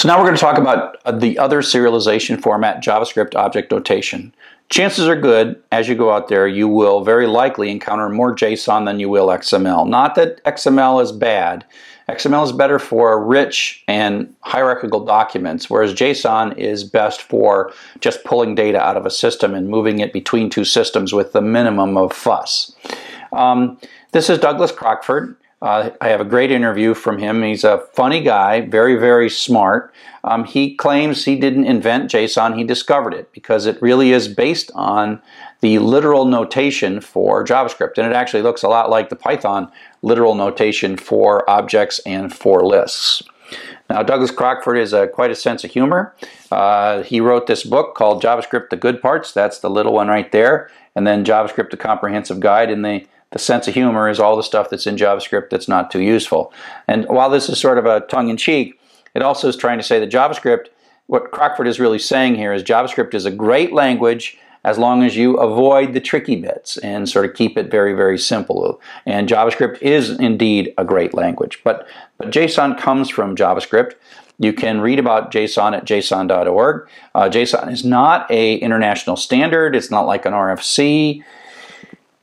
So now we're going to talk about uh, the other serialization format, JavaScript object notation. Chances are good, as you go out there, you will very likely encounter more JSON than you will XML. Not that XML is bad. XML is better for rich and hierarchical documents, whereas JSON is best for just pulling data out of a system and moving it between two systems with the minimum of fuss. Um, this is Douglas Crockford. Uh, I have a great interview from him. He's a funny guy, very, very smart. Um, he claims he didn't invent JSON, he discovered it because it really is based on the literal notation for JavaScript. And it actually looks a lot like the Python literal notation for objects and for lists. Now, Douglas Crockford is a, quite a sense of humor. Uh, he wrote this book called JavaScript The Good Parts. That's the little one right there. And then JavaScript The Comprehensive Guide. And the the sense of humor is all the stuff that's in JavaScript that's not too useful. And while this is sort of a tongue in cheek, it also is trying to say that JavaScript, what Crockford is really saying here is JavaScript is a great language as long as you avoid the tricky bits and sort of keep it very, very simple. And JavaScript is indeed a great language. But, but JSON comes from JavaScript. You can read about JSON at json.org. Uh, JSON is not a international standard. It's not like an RFC.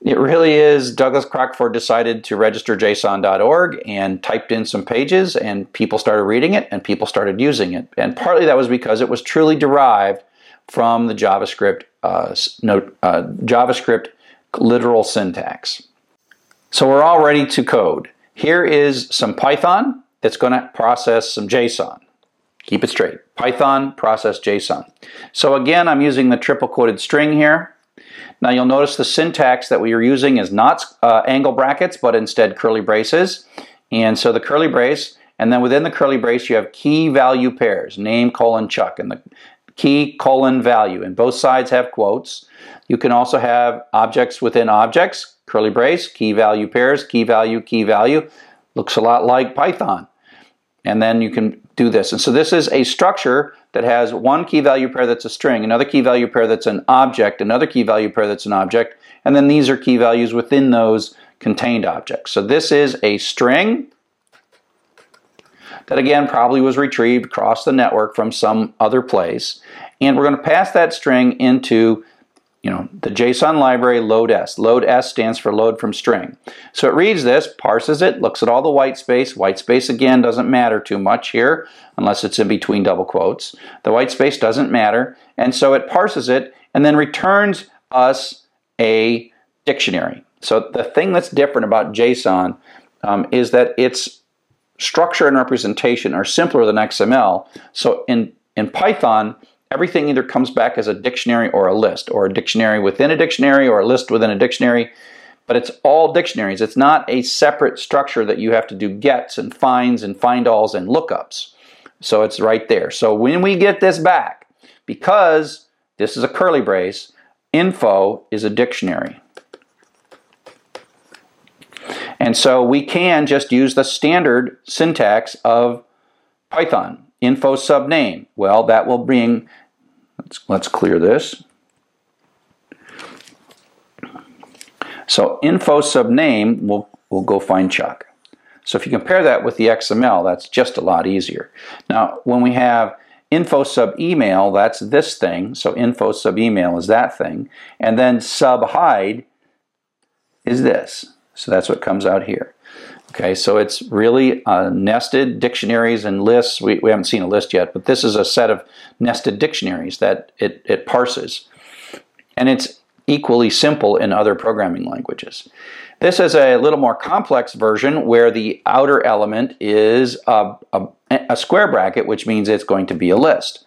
It really is. Douglas Crockford decided to register JSON.org and typed in some pages, and people started reading it and people started using it. And partly that was because it was truly derived from the JavaScript uh, uh, JavaScript literal syntax. So we're all ready to code. Here is some Python that's going to process some JSON. Keep it straight. Python process JSON. So again, I'm using the triple quoted string here. Now you'll notice the syntax that we are using is not uh, angle brackets, but instead curly braces. And so the curly brace, and then within the curly brace you have key value pairs, name colon Chuck, and the key colon value. And both sides have quotes. You can also have objects within objects, curly brace, key value pairs, key value, key value. Looks a lot like Python. And then you can do this. And so this is a structure that has one key value pair that's a string, another key value pair that's an object, another key value pair that's an object, and then these are key values within those contained objects. So this is a string that again probably was retrieved across the network from some other place. And we're going to pass that string into you know, the JSON library load S. Load S stands for load from string. So it reads this, parses it, looks at all the white space. White space again doesn't matter too much here unless it's in between double quotes. The white space doesn't matter. And so it parses it and then returns us a dictionary. So the thing that's different about JSON um, is that its structure and representation are simpler than XML. So in, in Python, everything either comes back as a dictionary or a list, or a dictionary within a dictionary, or a list within a dictionary. But it's all dictionaries. It's not a separate structure that you have to do gets and finds and find alls and lookups. So it's right there. So when we get this back, because this is a curly brace, info is a dictionary. And so we can just use the standard syntax of Python info subname. Well, that will bring, let's, let's clear this. So info subname, we'll, we'll go find Chuck. So if you compare that with the XML, that's just a lot easier. Now, when we have info sub email, that's this thing. So info sub email is that thing. And then sub hide is this. So that's what comes out here. Okay, so it's really uh, nested dictionaries and lists. We, we haven't seen a list yet, but this is a set of nested dictionaries that it, it parses. And it's equally simple in other programming languages. This is a little more complex version where the outer element is a, a, a square bracket, which means it's going to be a list.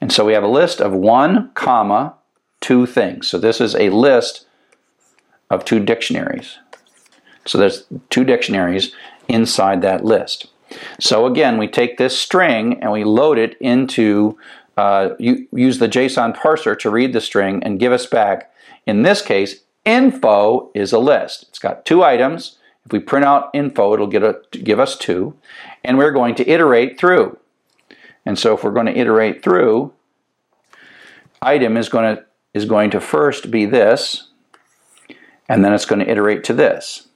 And so we have a list of one comma two things. So this is a list of two dictionaries. So there's two dictionaries inside that list. So again, we take this string and we load it into, uh, you use the JSON parser to read the string and give us back, in this case, info is a list. It's got two items. If we print out info, it'll get a, give us two. And we're going to iterate through. And so if we're going to iterate through, item is going to, is going to first be this, and then it's going to iterate to this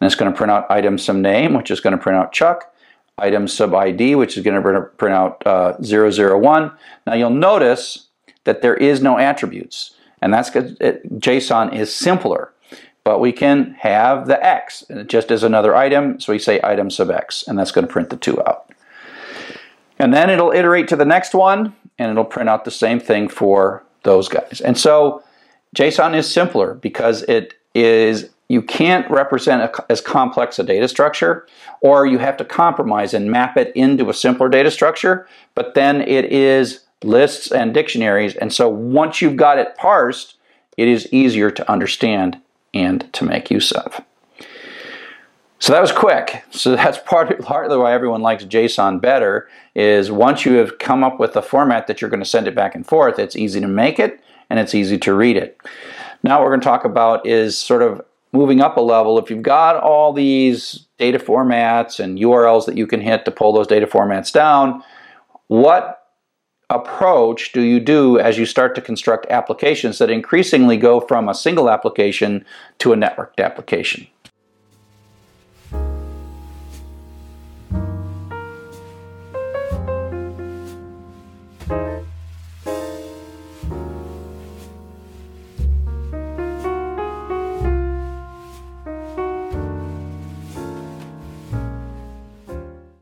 and it's going to print out item some name, which is going to print out Chuck. item sub ID, which is going to print out uh, 001. Now you'll notice that there is no attributes, and that's because JSON is simpler. But we can have the X, just is another item, so we say item sub X, and that's going to print the 2 out. And then it'll iterate to the next one, and it'll print out the same thing for those guys. And so JSON is simpler because it is you can't represent a, as complex a data structure, or you have to compromise and map it into a simpler data structure, but then it is lists and dictionaries, and so once you've got it parsed, it is easier to understand and to make use of. So that was quick. So that's part partly why everyone likes JSON better is once you have come up with a format that you're going to send it back and forth, it's easy to make it and it's easy to read it. Now what we're going to talk about is sort of moving up a level. If you've got all these data formats and URLs that you can hit to pull those data formats down, what approach do you do as you start to construct applications that increasingly go from a single application to a networked application?